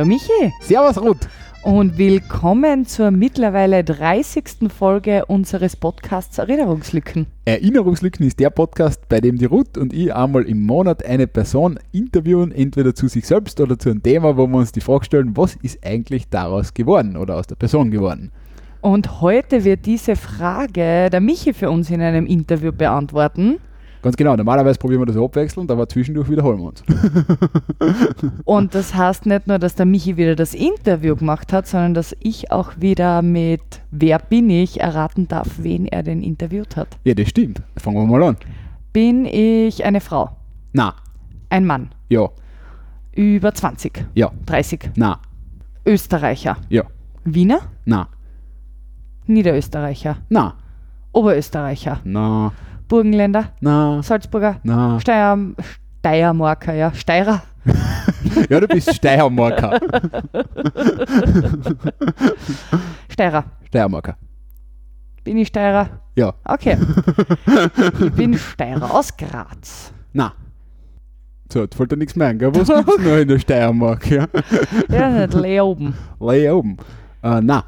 Hallo Michi Servus Ruth. und willkommen zur mittlerweile 30. Folge unseres Podcasts Erinnerungslücken. Erinnerungslücken ist der Podcast, bei dem die Ruth und ich einmal im Monat eine Person interviewen, entweder zu sich selbst oder zu einem Thema, wo wir uns die Frage stellen, was ist eigentlich daraus geworden oder aus der Person geworden. Und heute wird diese Frage der Michi für uns in einem Interview beantworten. Ganz genau, normalerweise probieren wir das abwechselnd, aber zwischendurch wiederholen wir uns. Und das heißt nicht nur, dass der Michi wieder das Interview gemacht hat, sondern dass ich auch wieder mit Wer bin ich erraten darf, wen er denn interviewt hat. Ja, das stimmt. Fangen wir mal an. Bin ich eine Frau? Na, Ein Mann? ja, Über 20? ja, 30? na, Österreicher? ja, Wiener? na, Niederösterreicher? na, Oberösterreicher? na, Burgenländer? na, Salzburger? na. Steier, Steiermarker, ja. Steirer? Ja, du bist Steiermarker. Steirer. Steiermarker. Bin ich Steirer? Ja, Okay. ich bin Steirer aus Graz. na. So, jetzt fällt dir nichts mehr ein, gell? Was gibt's noch in der Steiermark? Ja? Ja, nicht Leoben. Lay oben. Äh, na,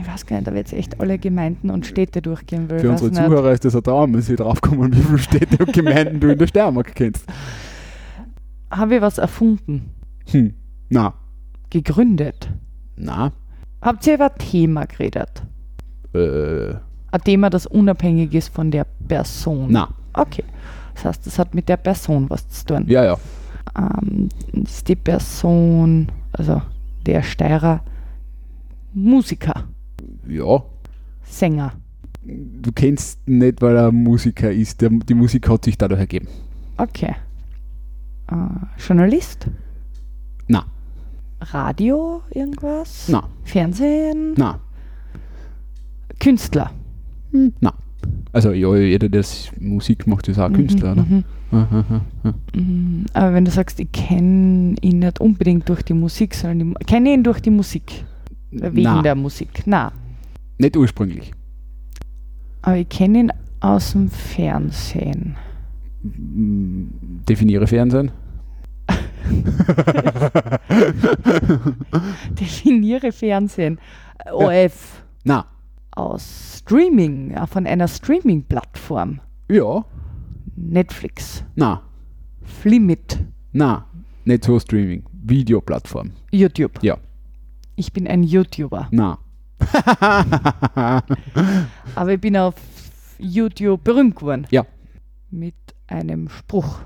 Ich weiß gar nicht, da wird jetzt echt alle Gemeinden und Städte durchgehen will. für unsere nicht. Zuhörer ist das ein Traum, wenn sie draufkommen, wie viele Städte und Gemeinden du in der Steiermark kennst. Habe ich was erfunden? Hm, na, Gegründet? na, Habt ihr über ein Thema geredet? äh, Ein Thema, das unabhängig ist von der Person? na, Okay. Das heißt, das hat mit der Person was zu tun. ja, ja. ähm, ist die Person, also der Steirer, Musiker, Ja, Sänger, du kennst ihn nicht, weil er Musiker ist. Der, die Musik hat sich dadurch ergeben. okay. Äh, Journalist, Na, Radio, irgendwas? na, Fernsehen, na, Künstler. hm, na. Also, ja, jeder, der Musik macht, ist auch ein Künstler, oder? Mhm, Aha, aha, mhm. Aber wenn du sagst, ich kenne ihn nicht unbedingt durch die Musik, sondern kenne ihn durch die Musik, wegen Na, der Musik. Na, nicht ursprünglich. aber ich kenne ihn aus dem Fernsehen. Mm, Definiere Fernsehen. Definiere Fernsehen. OF. Na, aus Streaming, von einer Streaming-Plattform. ja, Netflix, na, Flimit, na, nicht so Streaming. Videoplattform. YouTube. Ja. Ich bin ein YouTuber, Na. aber ich bin auf YouTube berühmt geworden. Ja. Mit einem Spruch.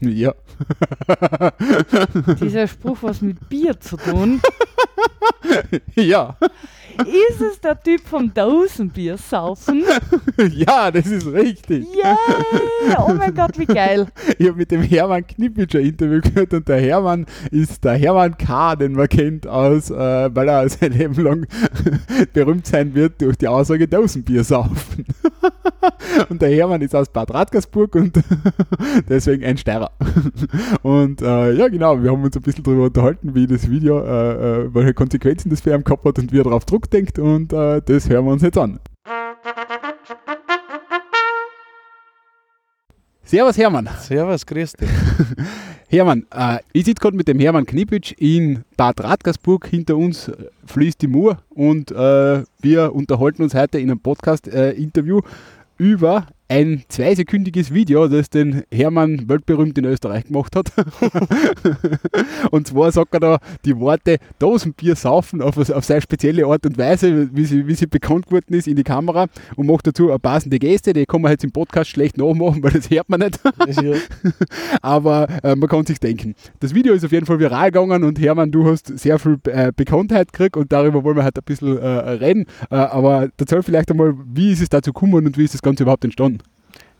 ja. Dieser Spruch was mit Bier zu tun. ja. Ist es der Typ vom Dosenbier saufen? ja, das ist richtig. Yay! Oh mein Gott, wie geil. Ich habe mit dem Hermann Knippic ein Interview gehört und der Hermann ist der Hermann K., den man kennt, aus, äh, weil er sein Leben lang berühmt sein wird durch die Aussage Dosenbier saufen. und der Hermann ist aus Bad Radkersburg und deswegen ein Steirer. und äh, ja, genau, wir haben uns ein bisschen darüber unterhalten, wie das Video, äh, äh, welche Konsequenzen das für ihn gehabt hat und wie er darauf zurückdenkt und äh, das hören wir uns jetzt an. Servus Hermann. Servus, grüß dich. Hermann, äh, ich sitze gerade mit dem Hermann Knippic in Bad Radkersburg. Hinter uns äh, fließt die Mur und äh, wir unterhalten uns heute in einem Podcast-Interview über ein zweisekündiges Video, das den Hermann weltberühmt in Österreich gemacht hat. und zwar sagt er da die Worte Dosenbier saufen auf, auf seine spezielle Art und Weise, wie sie, wie sie bekannt geworden ist in die Kamera und macht dazu eine passende Geste. Die kann man jetzt im Podcast schlecht nachmachen, weil das hört man nicht. Aber äh, man kann sich denken. Das Video ist auf jeden Fall viral gegangen und Hermann, du hast sehr viel äh, Bekanntheit gekriegt und darüber wollen wir heute ein bisschen äh, reden. Äh, aber erzähl vielleicht einmal, wie ist es dazu gekommen und wie ist das Ganze überhaupt entstanden?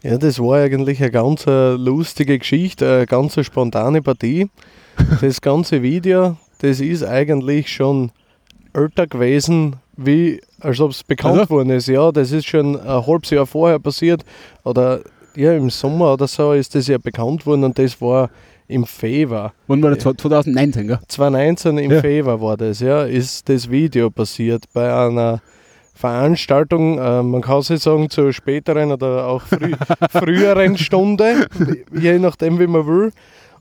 Ja, das war eigentlich eine ganz äh, lustige Geschichte, eine ganz spontane Partie. Das ganze Video, das ist eigentlich schon älter gewesen, wie als ob es bekannt Also? worden ist. Ja, das ist schon ein halbes Jahr vorher passiert. Oder ja, im Sommer oder so ist das ja bekannt worden und das war im Februar. Wann war das? 2019, gell? 2019 im Ja. Februar war das, ja, ist das Video passiert bei einer Veranstaltung, äh, man kann sich sagen, zur späteren oder auch früh, früheren Stunde, je nachdem, wie man will.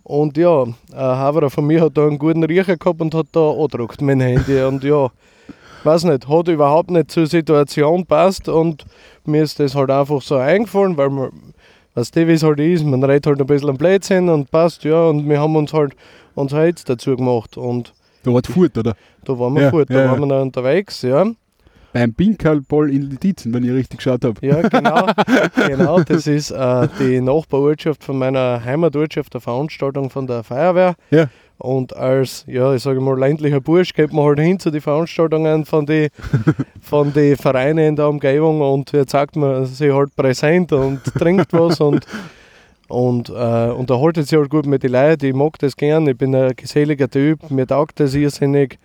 Und ja, ein Haverer von mir hat da einen guten Riecher gehabt und hat da angedruckt mein Handy. Und ja, weiß nicht, hat überhaupt nicht zur Situation passt und mir ist das halt einfach so eingefallen, weil man, weißt du, wie es halt ist, man redet halt ein bisschen am Blödsinn und passt, ja, und wir haben uns halt unser Heiz dazu gemacht und Da war fort, oder? da waren wir Ja, fort, da ja, ja. waren wir noch unterwegs, ja. Beim Pinkerlball in Lidizen, wenn ich richtig geschaut habe. Ja, genau. genau, das ist äh, die Nachbarortschaft von meiner Heimatortschaft, der Veranstaltung von der Feuerwehr. Ja. Und als, ja, ich sage mal, ländlicher Bursch geht man halt hin zu den Veranstaltungen von den von die Vereinen in der Umgebung und jetzt sagt man sich halt präsent und trinkt was und, und äh, unterhaltet sich halt gut mit den Leuten. Ich mag das gern, ich bin ein geselliger Typ, mir taugt das irrsinnig.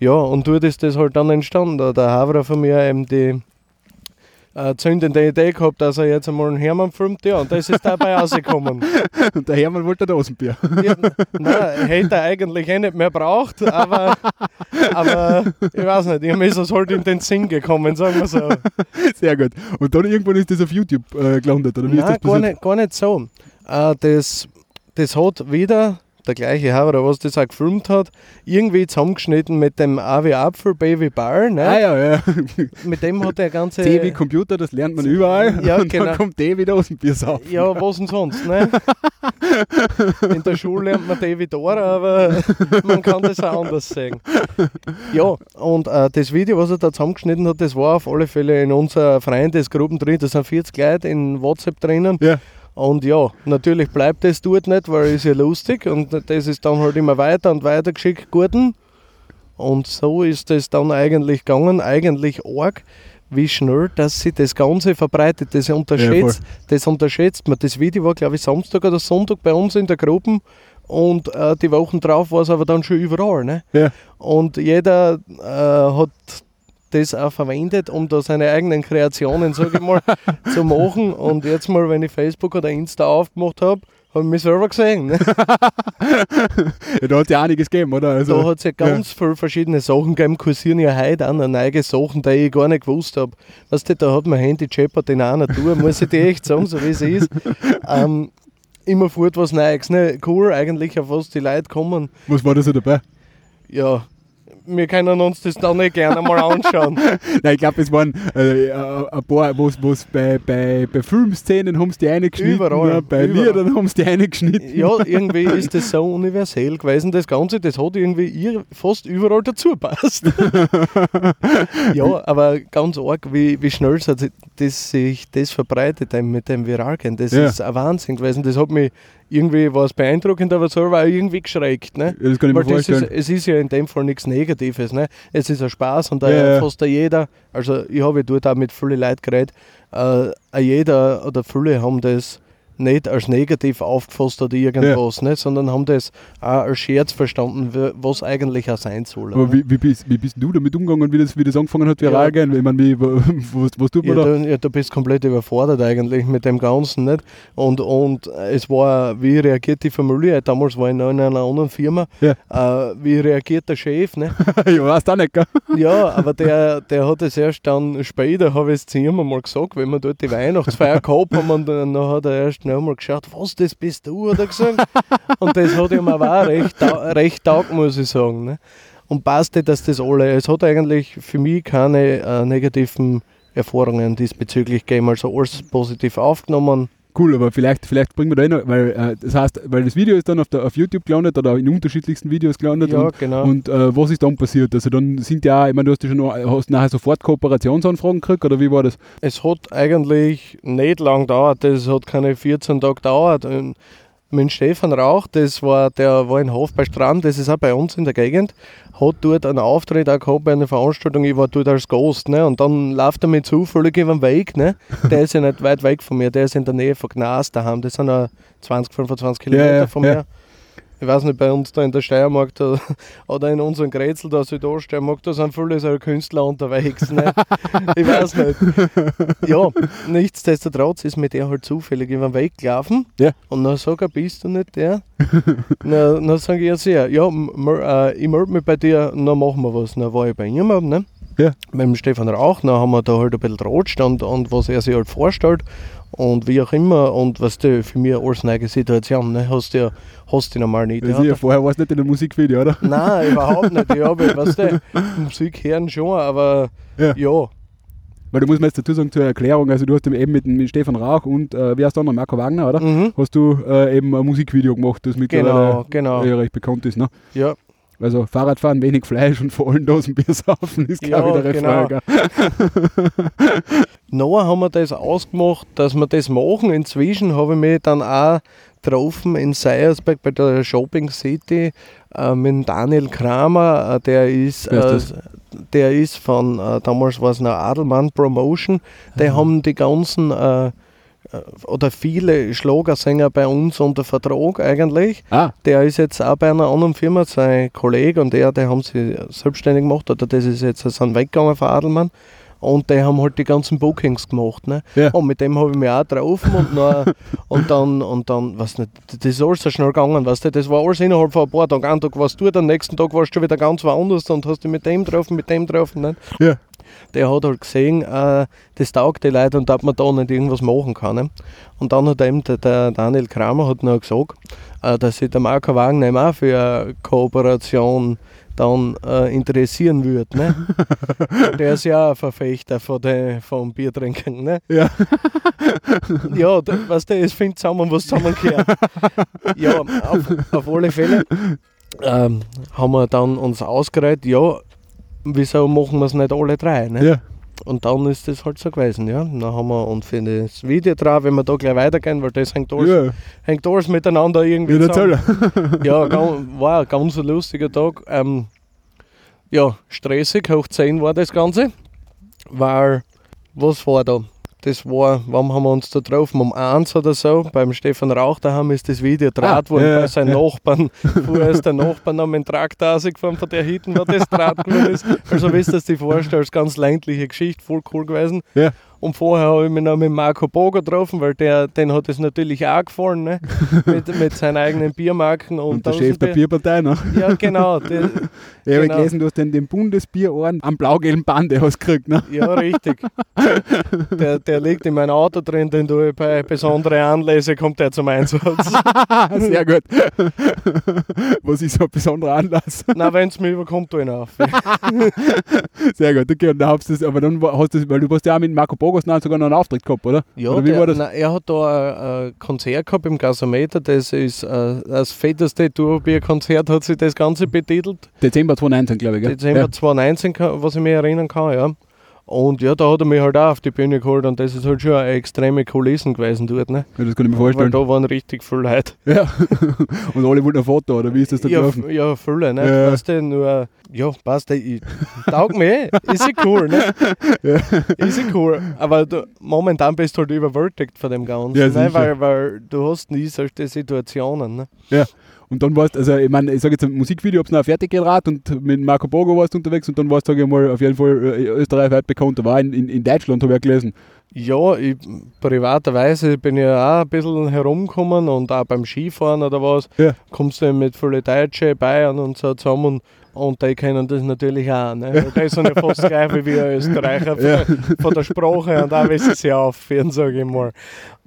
Ja, und dort ist das halt dann entstanden. Da Der Havre von mir eben die äh, zündende Idee gehabt, dass er jetzt einmal einen Hermann filmt, ja, und das ist dabei rausgekommen. Und der Hermann wollte ein Dosenbier. Ja, nein, hätte er eigentlich eh nicht mehr braucht, aber, aber ich weiß nicht, ihm ist es halt in den Sinn gekommen, sagen wir so. Sehr gut. Und dann irgendwann ist das auf YouTube äh, gelandet, oder wie ist Nein, das gar passiert? nicht, gar nicht so. Äh, das, das hat wieder der gleiche Haber, was das auch gefilmt hat, irgendwie zusammengeschnitten mit dem AW Apfel Baby Ball. Ne? Ah ja, ja. Mit dem hat der ganze. Wie Computer, das lernt man überall. Ja, und genau. dann kommt D wie Dosenbier auf. Ja, was denn sonst, ne? In der Schule lernt man David Dora, aber man kann das auch anders sehen. Ja, und äh, das Video, was er da zusammengeschnitten hat, das war auf alle Fälle in unserer Freundesgruppe drin. Da sind 40 Leute in WhatsApp drinnen. Ja. Und ja, natürlich bleibt das dort nicht, weil es ja lustig und das ist dann halt immer weiter und weiter geschickt worden. Und so ist es dann eigentlich gegangen, eigentlich arg, wie schnell, dass sich das Ganze verbreitet. Das unterschätzt, das unterschätzt man. Das Video war, glaube ich, Samstag oder Sonntag bei uns in der Gruppe und äh, die Wochen drauf war es aber dann schon überall. Ne? Ja. Und jeder äh, hat das auch verwendet, um da seine eigenen Kreationen, sage ich mal, zu machen. Und jetzt mal, wenn ich Facebook oder Insta aufgemacht habe, habe ich mich selber gesehen. Ne? Ja, da hat es ja einiges gegeben, oder? Also, Da hat es ja ganz viele verschiedene Sachen gegeben, kursieren ja heute noch neue Sachen, die ich gar nicht gewusst habe. Weißt du, da hat mein Handy Jeopard in einer Tour, muss ich dir echt sagen, so wie es ist. Ähm, immer fort was Neues. Ne? Cool eigentlich, auf was die Leute kommen. was war da so dabei? Ja, wir können uns das dann nicht gerne mal anschauen. Nein, ich glaube, es waren äh, ein paar, wo es bei, bei, bei Filmszenen haben sie die eingeschnitten, Überall, ja, bei überall. Liedern haben sie die eingeschnitten. Ja, irgendwie ist das so universell gewesen, das Ganze, das hat irgendwie ir- fast überall dazu passt. ja, aber ganz arg, wie, wie schnell das, sich das verbreitet mit dem Viralgehen, das Ja. ist ein Wahnsinn gewesen. Das hat mich irgendwie, war es beeindruckend, aber selber auch irgendwie geschreckt. Ne? Ja, das kann ich mir Weil ist, vorstellen. es ist ja in dem Fall nichts Negatives. Ne? Es ist ein Spaß und da Ja, ja. fast jeder, also ich habe ja dort auch mit vielen Leuten geredet, äh, jeder oder viele haben das nicht als negativ aufgefasst oder irgendwas, ne? sondern haben das auch als Scherz verstanden, was eigentlich auch sein soll. Aber wie, wie, bist, wie bist du damit umgegangen, wie das, wie das angefangen hat, viral Ja. gehen? Ich meine, wie, was, was tut man Ja, da? du, ja, du bist komplett überfordert eigentlich mit dem Ganzen. Nicht? Und, und es war, wie reagiert die Familie? Damals war ich noch in einer anderen Firma. Ja. Äh, wie reagiert der Chef? Ne? ja, weißt auch nicht, gell? Ja, aber der, der hat es erst dann später, habe ich es zu ihm einmal gesagt, wenn wir dort die Weihnachtsfeier gehabt haben und dann hat er erst noch einmal geschaut, was, das bist du, hat er gesagt. und das hat ihm aber auch recht, recht taugt, muss ich sagen. Ne? Und passte, dass das alle, es hat eigentlich für mich keine äh, negativen Erfahrungen diesbezüglich gegeben, also alles positiv aufgenommen. Cool, aber vielleicht, vielleicht bringen wir da eh noch, weil äh, das heißt, weil das Video ist dann auf, der, auf YouTube gelandet oder in unterschiedlichsten Videos gelandet Ja, und, genau. und äh, was ist dann passiert? Also dann sind ja, ich meine, du hast ja schon hast nachher sofort Kooperationsanfragen gekriegt oder wie war das? Es hat eigentlich nicht lang gedauert, das hat keine 14 Tage gedauert. Und mit Stefan Rauch, das war, der war in Hof bei Strand, das ist auch bei uns in der Gegend, hat dort einen Auftritt auch gehabt bei einer Veranstaltung, ich war dort als Gast, ne? und dann läuft er mir zufällig über den Weg, ne? der ist ja nicht weit weg von mir, der ist in der Nähe von Gnas daheim, das sind ja 20, 25 Kilometer ja, von ja. Ich weiß nicht, bei uns da in der Steiermark da, oder in unserem Grätzl da Südoststeiermark, da sind viele so Künstler unterwegs. Ne? ich weiß nicht. Ja, nichtsdestotrotz ist mir der halt zufällig über den Weg gelaufen. Ja. Und dann sag er, bist du nicht der? na, dann sage ich ja sehr, ja, äh, ich melde mich bei dir, dann machen wir was. Dann war ich bei ihm, ne? Ja. Mit dem Stefan Rauch, dann haben wir da halt ein bisschen geratscht und, und was er sich halt vorstellt. Und wie auch immer. Und was du für mich alles neue Situation, ne? hast du ja, hast du normal nicht. Ja, ja, vorher warst du nicht in einem Musikvideo, oder? Nein, überhaupt nicht. Ich habe, weißt du, Musik hören schon, aber Ja. ja. Weil du musst mir jetzt dazu sagen, zur Erklärung, also du hast eben mit, mit Stefan Rauch und, äh, wie heißt der andere, Marco Wagner, oder? Mhm. Hast du äh, eben ein Musikvideo gemacht, das mittlerweile Genau, genau. ja, recht bekannt ist, ne? Ja, Also Fahrradfahren, wenig Fleisch und vor allem Dosen Bier saufen ist, Ja, glaube ich, der genau. Nachher haben wir das ausgemacht, dass wir das machen. Inzwischen habe ich mich dann auch getroffen in Seiersberg bei der Shopping City äh, mit Daniel Kramer. Äh, der ist, äh, der ist von, äh, damals war es noch Adelmann Promotion. Die haben die ganzen äh, oder viele Schlagersänger bei uns unter Vertrag eigentlich. Ah, Der ist jetzt auch bei einer anderen Firma, sein Kollege und der, die haben sie selbstständig gemacht, oder das ist jetzt, sind weggegangen von Adelmann. Und die haben halt die ganzen Bookings gemacht. Ne? Ja. Und mit dem habe ich mich auch getroffen und, dann, und dann, und dann, was nicht, das ist alles so schnell gegangen, weißt du, das war alles innerhalb von ein paar Tagen. Einen Tag warst du, am nächsten Tag warst du wieder ganz woanders und hast dich mit dem getroffen, mit dem getroffen. Ne? ja. Der hat halt gesehen, äh, das taugt die Leute und dass man da nicht irgendwas machen kann. Ne? Und dann hat eben der, der Daniel Kramer hat noch gesagt, äh, dass sich der Marco Wagner auch für eine Kooperation dann äh, interessieren würde. Ne? der ist ja auch ein Verfechter von, den, vom Biertrinken. Ne? Ja. ja, da, weißt du, es findet zusammen, was zusammengehört. ja, auf, auf alle Fälle ähm, haben wir dann uns ausgereiht, ja, wieso machen wir es nicht alle drei? Ne? ja. Und dann ist das halt so gewesen, ja. Dann haben wir uns für das Video drauf, wenn wir da gleich weitergehen, weil das hängt alles, Ja, hängt alles miteinander irgendwie ja, zusammen. Ja, war ein ganz lustiger Tag. Ähm, ja, stressig, hoch 10 war das Ganze. Weil, was war da? Das war, wann haben wir uns da getroffen? Um eins oder so, beim Stefan Rauch daheim ist das Video draht Ah, worden ja, bei seinen ja. Nachbarn. Vorher ist der Nachbar noch mit dem Traktor rausgefahren von der Hitten, wo das draht geworden ist. Also, wie du dir das vorstellst, ganz ländliche Geschichte, voll cool gewesen. Ja. Und vorher habe ich mich noch mit Marco Bogo getroffen, weil der, den hat es natürlich auch gefallen, ne? mit, mit seinen eigenen Biermarken. Und, Und der Chef der. Bierpartei noch. Ja, genau. Der, Ja, ich habe Genau. gelesen, du hast den, den Bundesbierorden am blau-gelben Bande hast gekriegt, ne? ja, richtig. Der, der liegt in meinem Auto drin, den du bei besonderen Anlässe kommt der zum Einsatz. Sehr gut. Was ist so ein besonderer Anlass? Na, wenn es mir überkommt, tu ihn auf. Sehr gut, okay, und da hast du das, aber dann hast du das, weil du hast ja auch mit Marco Bogos noch sogar noch einen Auftritt gehabt, oder? Ja, oder der? Na, er hat da ein, Konzert gehabt im Gasometer. Das ist äh, das fetteste Tourbier-Konzert, hat sich das Ganze betitelt. Dezember 2019, glaube ich, gell? Dezember 2019, kann- was ich mich erinnern kann, ja. Und ja, da hat er mich halt auch auf die Bühne geholt und das ist halt schon eine extreme Kulissen gewesen dort, ne? Ja, das kann ich mir Weil vorstellen. da waren richtig viele Leute. Ja. und alle wollten ein Foto, oder wie ist das da Ja, gelaufen? ja, viele, ne? Ja. Weißt du, nur, ja, passt, ich taug mir. Ist ja cool, ne? Ja. Ist ja cool. Aber du, momentan bist du halt überwältigt von dem Ganzen, Ja, ne? weil, weil du hast nie solche Situationen, ne? Ja. Und dann warst also ich meine, ich sage jetzt ein Musikvideo, hab's noch fertig geraten und mit Marco Bogo warst du unterwegs und dann warst du, sage ich mal, auf jeden Fall äh, österreichweit bekannt. Da war in, in, in Deutschland, habe ich auch gelesen. Ja, ich, privaterweise bin ich auch ein bisschen herumgekommen und auch beim Skifahren oder was, Ja. kommst du mit vielen Deutschen, Bayern und so zusammen und, die kennen das natürlich auch. Ne? Die sind ja fast gleich wie wir Österreicher von, Ja. von der Sprache und auch wissen sie aufführen, sage ich mal.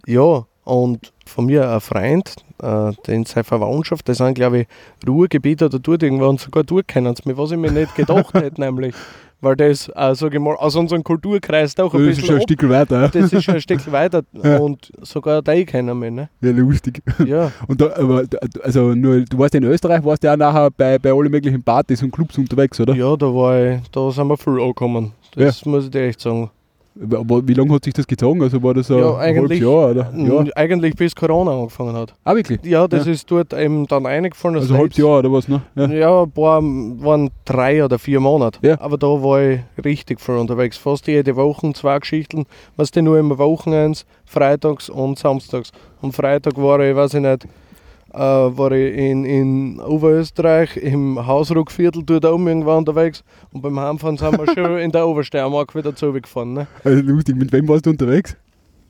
Ja, und von mir ein Freund, äh, den seine Verwandtschaft, das sind glaube ich Ruhrgebiete oder dort irgendwo und sogar dort kennen sie mich, was ich mir nicht gedacht hätte, nämlich. Weil das, äh, sage ich mal, aus unserem Kulturkreis doch ein Das ist bisschen schon ein Stück weiter. Ja. das ist schon ein Stück weiter Ja. und sogar die kennen mich, ne? ja, lustig. Ja, Und da, aber, da- also nur, du warst ja in Österreich, warst ja auch nachher bei, bei allen möglichen Partys und Clubs unterwegs, oder? ja, da war ich, da sind wir viel angekommen. Das muss ich dir echt sagen. Wie lange hat sich das gezogen? Also war das Ja, ein halbes eigentlich- Jahr, oder? Ja. Eigentlich bis Corona angefangen hat. Ah, wirklich? Ja, das Ja. ist dort eben dann eingefallen. Also ein halbes Jahr oder was, ne? Ja. Ja, ein paar waren drei oder vier Monate. Ja. Aber da war ich richtig viel unterwegs. Fast jede Woche zwei Geschichten. Was denn nur immer Wochenends, freitags und samstags. Am Freitag war ich, weiß ich nicht, äh, war ich in, in Oberösterreich im Hausruckviertel dort oben irgendwann unterwegs. Und beim Heimfahren sind wir schon in der Obersteiermark wieder zurückgefahren. Ne? Also lustig, mit wem warst du unterwegs?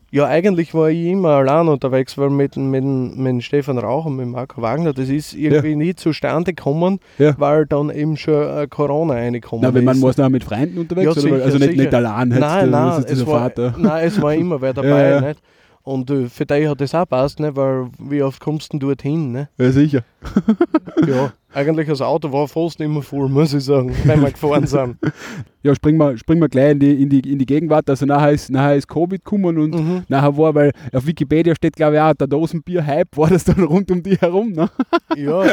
Ja, eigentlich war ich immer allein unterwegs, weil mit, mit, mit Stefan Rauch und mit Marco Wagner, das ist irgendwie nie zustande gekommen, Ja. weil dann eben schon äh, Corona reingekommen Nein, wenn man ist. warst du auch mit Freunden unterwegs, Ja, sicher, also nicht, sicher. nicht allein, nein, nein, ist es war, Vater. nein, es war immer wer dabei. Ja, ja. Und äh, für dich hat das auch passt, ne? weil wie oft kommst du dorthin? Ne? Ja, sicher. Ja, eigentlich das Auto war fast immer voll, muss ich sagen, wenn wir gefahren sind. Ja, springen wir, springen wir gleich in die, in, die, in die Gegenwart. Also nachher ist, nachher ist Covid gekommen und Mhm. nachher war, weil auf Wikipedia steht, glaube ich, auch, der Dosenbier-Hype war das dann rund um die herum. Ne? Ja,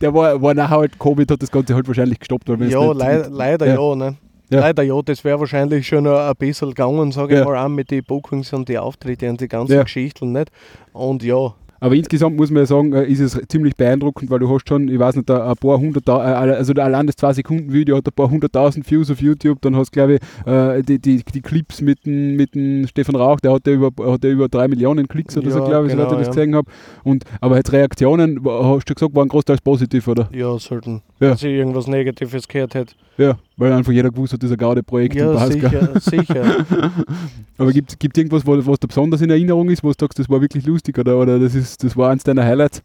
Der war, war nachher halt, Covid hat das Ganze halt wahrscheinlich gestoppt. Weil ja lei leider Ja. ja. ne? Ja. Leider ja, das wäre wahrscheinlich schon ein bisschen gegangen, sage Ja. ich mal, auch mit den Bookings und die Auftritte und die ganzen Ja. Geschichten nicht. Und ja, Aber insgesamt muss man ja sagen, äh, ist es ziemlich beeindruckend, weil du hast schon, ich weiß nicht, ein paar hundert, äh, also allein das 2-Sekunden-Video hat ein paar hunderttausend Views auf YouTube, dann hast du, glaube ich, äh, die, die, die Clips mit dem, mit dem Stefan Rauch, der hat ja über, hat ja über drei Millionen Klicks oder so, Ja, glaube ich, genau, soweit ich das ja. gesehen habe. Und, aber jetzt Reaktionen, hast du gesagt, waren großteils positiv, oder? ja, sollten, Ja. dass ich irgendwas Negatives gehört hätte. Ja, weil einfach jeder gewusst hat, das ist ein Gaude-Projekt. Ja, sicher, sicher. Aber gibt es irgendwas, wo, was da besonders in Erinnerung ist, wo du sagst, das war wirklich lustig oder, oder das, ist, das war eins deiner Highlights?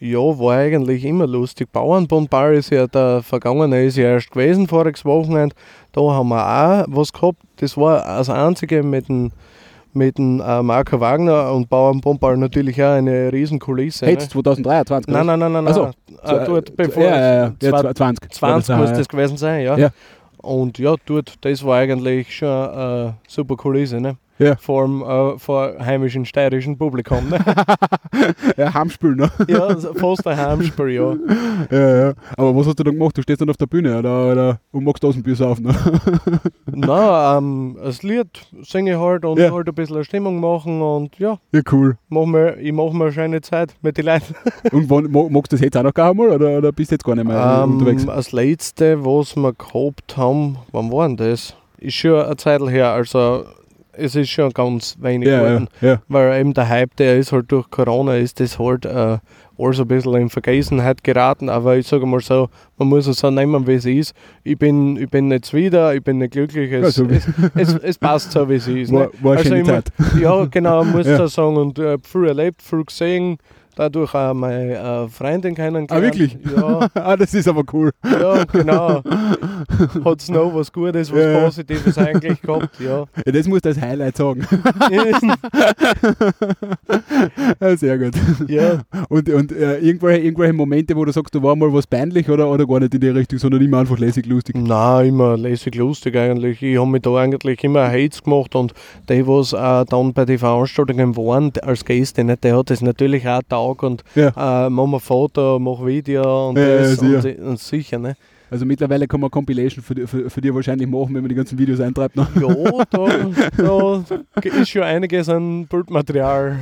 Ja, war eigentlich immer lustig. Bauernbundball ist ja der vergangene, ist ja erst gewesen voriges Wochenende. Da haben wir auch was gehabt. Das war das einzige mit dem, mit dem äh, Marco Wagner und Bauernbundball natürlich auch eine riesen Kulisse. Hey, ne? 2023? Nein, nein, nein, nein, Ach so. nein. Äh, dort, bevor ja, ja, ja, ja, Zwei- 20. 20 war muss das, das gewesen sein, ja. Ja. Und ja, dort, das war eigentlich schon eine super Kulisse, ne? Ja. Vor dem äh, vor heimischen steirischen Publikum, ne? ja, Heimspiel, ne? ja, fast ein Heimspiel, ja. ja, ja. Aber was hast du dann gemacht? Du stehst dann auf der Bühne oder, oder und magst Dosenbier saufen? Ne? Na, ähm, das Lied singe ich halt und Ja. halt ein bisschen eine Stimmung machen und ja, Ja, cool. mach mir, ich mache mir eine schöne Zeit mit den Leuten. Und wann, magst du das jetzt auch noch gar einmal oder, oder bist du jetzt gar nicht mehr Ähm, unterwegs? das letzte, was wir gehabt haben, wann war denn das? Ist schon eine Zeit her, also es ist schon ganz wenig Ja, ja, geworden. ja. Weil eben der Hype, der ist halt durch Corona, ist das halt äh, alles ein bisschen in Vergessenheit geraten. Aber ich sage mal so, man muss es so nehmen, wie es ist. Ich bin, ich bin jetzt wieder, ich bin nicht glücklich. Es, Ja, so es, es, es passt so, wie es ist. War, Ne? war Also Zeit. Ja, genau, muss Ja. ich da sagen. Und äh, viel erlebt, viel gesehen. Dadurch auch meine äh, Freundin kennengelernt. Ah, wirklich? Ja, ah, das ist aber cool. ja genau. Hat es noch was Gutes, was Ja. Positives eigentlich gehabt, ja. Ja, das musst du als Highlight sagen. ja, sehr gut. ja, Und, und äh, irgendwelche, irgendwelche Momente, wo du sagst, da war mal was peinlich oder, oder gar nicht in die Richtung, sondern immer einfach lässig lustig. Nein, immer lässig lustig eigentlich. Ich habe mich da eigentlich immer Hates gemacht und die, was äh, dann bei den Veranstaltungen waren, als Gäste, nicht, der hat das natürlich auch Tag und Ja. äh, mach mal Foto, mach Video und Ja, das ja, und, sicher. und sicher, ne? Also mittlerweile kann man Compilation für, für, für dich wahrscheinlich machen, wenn man die ganzen Videos eintreibt. Ne? Ja, da, da ist schon einiges an Bildmaterial,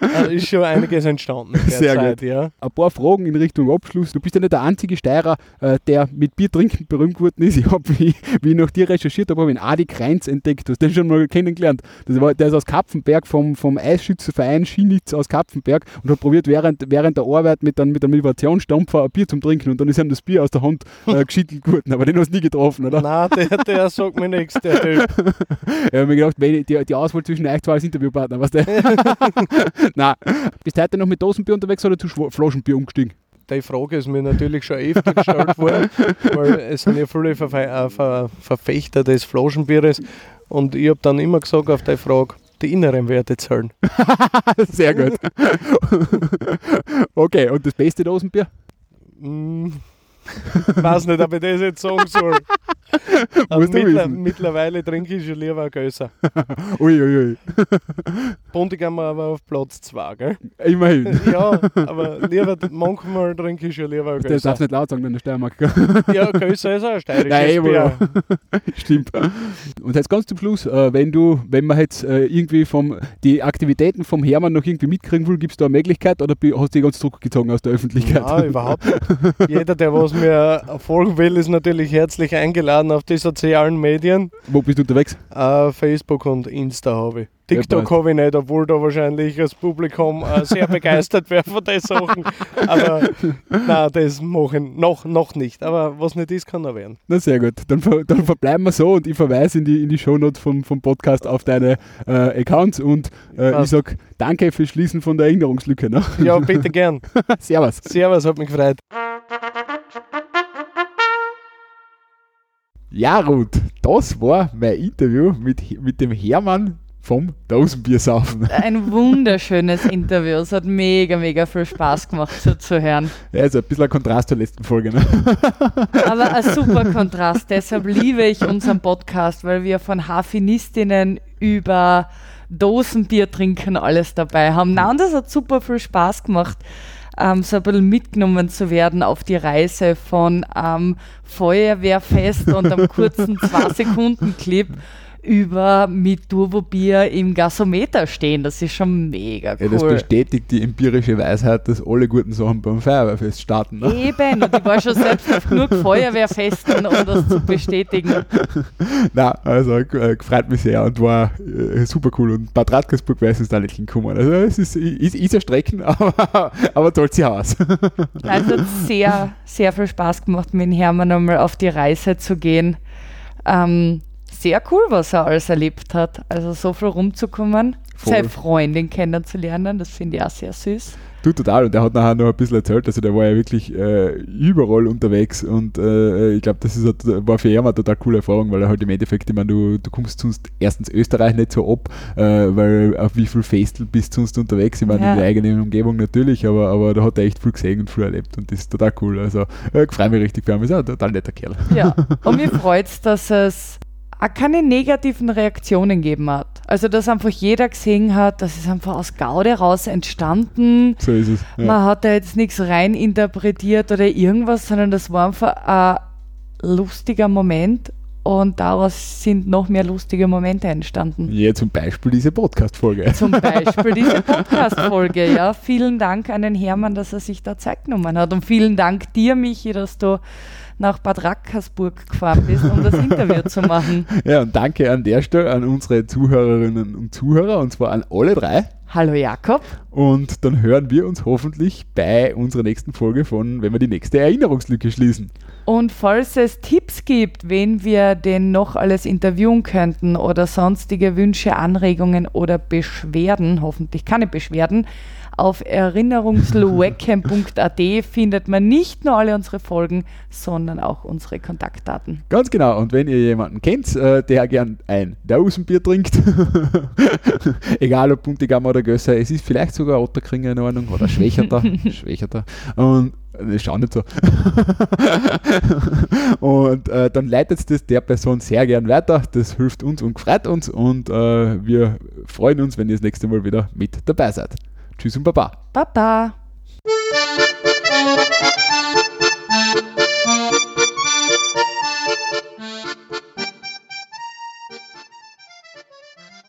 äh, ist schon einiges entstanden. Sehr Zeit, gut. Ja. Ein paar Fragen in Richtung Abschluss. Du bist ja nicht der einzige Steirer, äh, der mit Bier trinken berühmt geworden ist. Ich habe, wie, wie ich nach dir recherchiert habe, habe ich einen Adi Kreinz entdeckt. Du hast den schon mal kennengelernt. Das war, der ist aus Kapfenberg, vom, vom Eisschützenverein Schienitz aus Kapfenberg und hat probiert, während, während der Arbeit mit einem, mit einem Motivationsstampfer ein Bier zum Trinken und dann ist ihm das Bier aus der Hand äh, geschüttelt geworden. Aber den hast du nie getroffen, oder? Nein, der, der sagt mir nichts, der Typ. Ich habe mir gedacht, wenn die, die Auswahl zwischen euch zwei als Interviewpartner, weißt du? Nein. Bist du heute noch mit Dosenbier unterwegs oder zu Flaschenbier umgestiegen? Die Frage ist mir natürlich schon öfter gestellt worden, weil es sind ja viele Verfe äh, Ver Verfechter des Flaschenbieres und ich habe dann immer gesagt auf die Frage, die inneren Werte zählen. Sehr gut. okay, und das beste Dosenbier? Hm, weiß nicht, ob ich das jetzt sagen soll. Mittler mittlerweile trinke ich schon lieber ein Gösser. Uiuiui. Buntigam aber auf Platz 2, gell? Immerhin. Ja, aber lieber, manchmal trinke ich schon lieber ein Das Gösser. darfst du nicht laut sagen in der Steiermark. Ja, Gösser ist auch ein steirisches Nein, Bier. Stimmt. Und jetzt ganz zum Schluss, äh, wenn du, wenn man jetzt äh, irgendwie vom, die Aktivitäten vom Hermann noch irgendwie mitkriegen will, gibt es da eine Möglichkeit oder hast du die ganz zurückgezogen aus der Öffentlichkeit? Nein, überhaupt nicht. Jeder, der was mir folgen will, ist natürlich herzlich eingeladen auf die sozialen Medien. Wo bist du unterwegs? Äh, Facebook und Insta habe ich. TikTok habe ich nicht, obwohl da wahrscheinlich das Publikum äh, sehr begeistert wäre von den Sachen. Aber nein, das mache ich noch, noch nicht. Aber was nicht ist, kann noch werden. Na sehr gut. Dann, dann verbleiben wir so und ich verweise in die, in die Shownotes vom, vom Podcast auf deine äh, Accounts und äh, ich Passt. sag danke fürs Schließen von der Erinnerungslücke. Ne? Ja, bitte gern. Servus. Servus, hat mich gefreut. Ja, Ruth, das war mein Interview mit, mit dem Hermann vom Dosenbier saufen. Ein wunderschönes Interview. Es hat mega, mega viel Spaß gemacht zuzuhören. Ja, also ein bisschen ein Kontrast zur letzten Folge. Ne? Aber ein super Kontrast. Deshalb liebe ich unseren Podcast, weil wir von Hafinistinnen über Dosenbier trinken alles dabei haben. Na, und das hat super viel Spaß gemacht ähm, so ein bisschen mitgenommen zu werden auf die Reise von ähm, Feuerwehrfest und einem kurzen 2-Sekunden-Clip über mit Turbobier im Gasometer stehen. Das ist schon mega cool. Ja, das bestätigt die empirische Weisheit, dass alle guten Sachen beim Feuerwehrfest starten. Ne? Eben, und ich war schon selbst auf genug Feuerwehrfesten, um das zu bestätigen. Na, also äh, gefreut mich sehr und war äh, super cool. Und Bad Radkersburg weiß es da nicht hinkommen. Also es ist, ist, ist ein Strecken, aber, aber toll sie aus. Also hat sehr, sehr viel Spaß gemacht, mit Hermann einmal auf die Reise zu gehen. Ähm, sehr cool, was er alles erlebt hat. Also so viel rumzukommen, Voll. seine Freundin kennenzulernen, das finde ich auch sehr süß. Du, total. Und er hat nachher noch ein bisschen erzählt, also der war ja wirklich äh, überall unterwegs und äh, ich glaube, das ist, war für ihn eine total coole Erfahrung, weil er halt im Endeffekt, ich meine, du, du kommst sonst erstens Österreich nicht so ab, äh, weil auf wie viel Festel bist du sonst unterwegs? Ich meine, ja. in der eigenen Umgebung natürlich, aber, aber da hat er echt viel gesehen und viel erlebt und das ist total cool. Also äh, ich freue mich richtig für ihn, ist ein total netter Kerl. Ja, und mir freut es, dass es auch keine negativen Reaktionen gegeben hat. Also, dass einfach jeder gesehen hat, das ist einfach aus Gaude raus entstanden. So ist es. Ja. Man hat da jetzt nichts rein interpretiert oder irgendwas, sondern das war einfach ein lustiger Moment und daraus sind noch mehr lustige Momente entstanden. Ja, zum Beispiel diese Podcast-Folge. Zum Beispiel diese Podcast-Folge, ja. Vielen Dank an den Hermann, dass er sich da Zeit genommen hat. Und vielen Dank dir, Michi, dass du nach Bad Rackersburg gefahren bist, um das Interview zu machen. Ja, und danke an der Stelle an unsere Zuhörerinnen und Zuhörer, und zwar an alle drei. Hallo Jakob. Und dann hören wir uns hoffentlich bei unserer nächsten Folge von, wenn wir die nächste Erinnerungslücke schließen. Und falls es Tipps gibt, wen wir denn noch alles interviewen könnten oder sonstige Wünsche, Anregungen oder Beschwerden, hoffentlich keine Beschwerden, auf erinnerungsluecken.at findet man nicht nur alle unsere Folgen, sondern auch unsere Kontaktdaten. Ganz genau. Und wenn ihr jemanden kennt, äh, der gern ein Dosenbier trinkt, egal ob Buntigammer oder Gösser, es ist vielleicht sogar Otterkringer in Ordnung oder Schwächerter. Schwächerter. Und das schaut nicht so. und äh, dann leitet es der Person sehr gern weiter. Das hilft uns und freut uns und äh, wir freuen uns, wenn ihr das nächste Mal wieder mit dabei seid. Tschüss und Baba. Baba.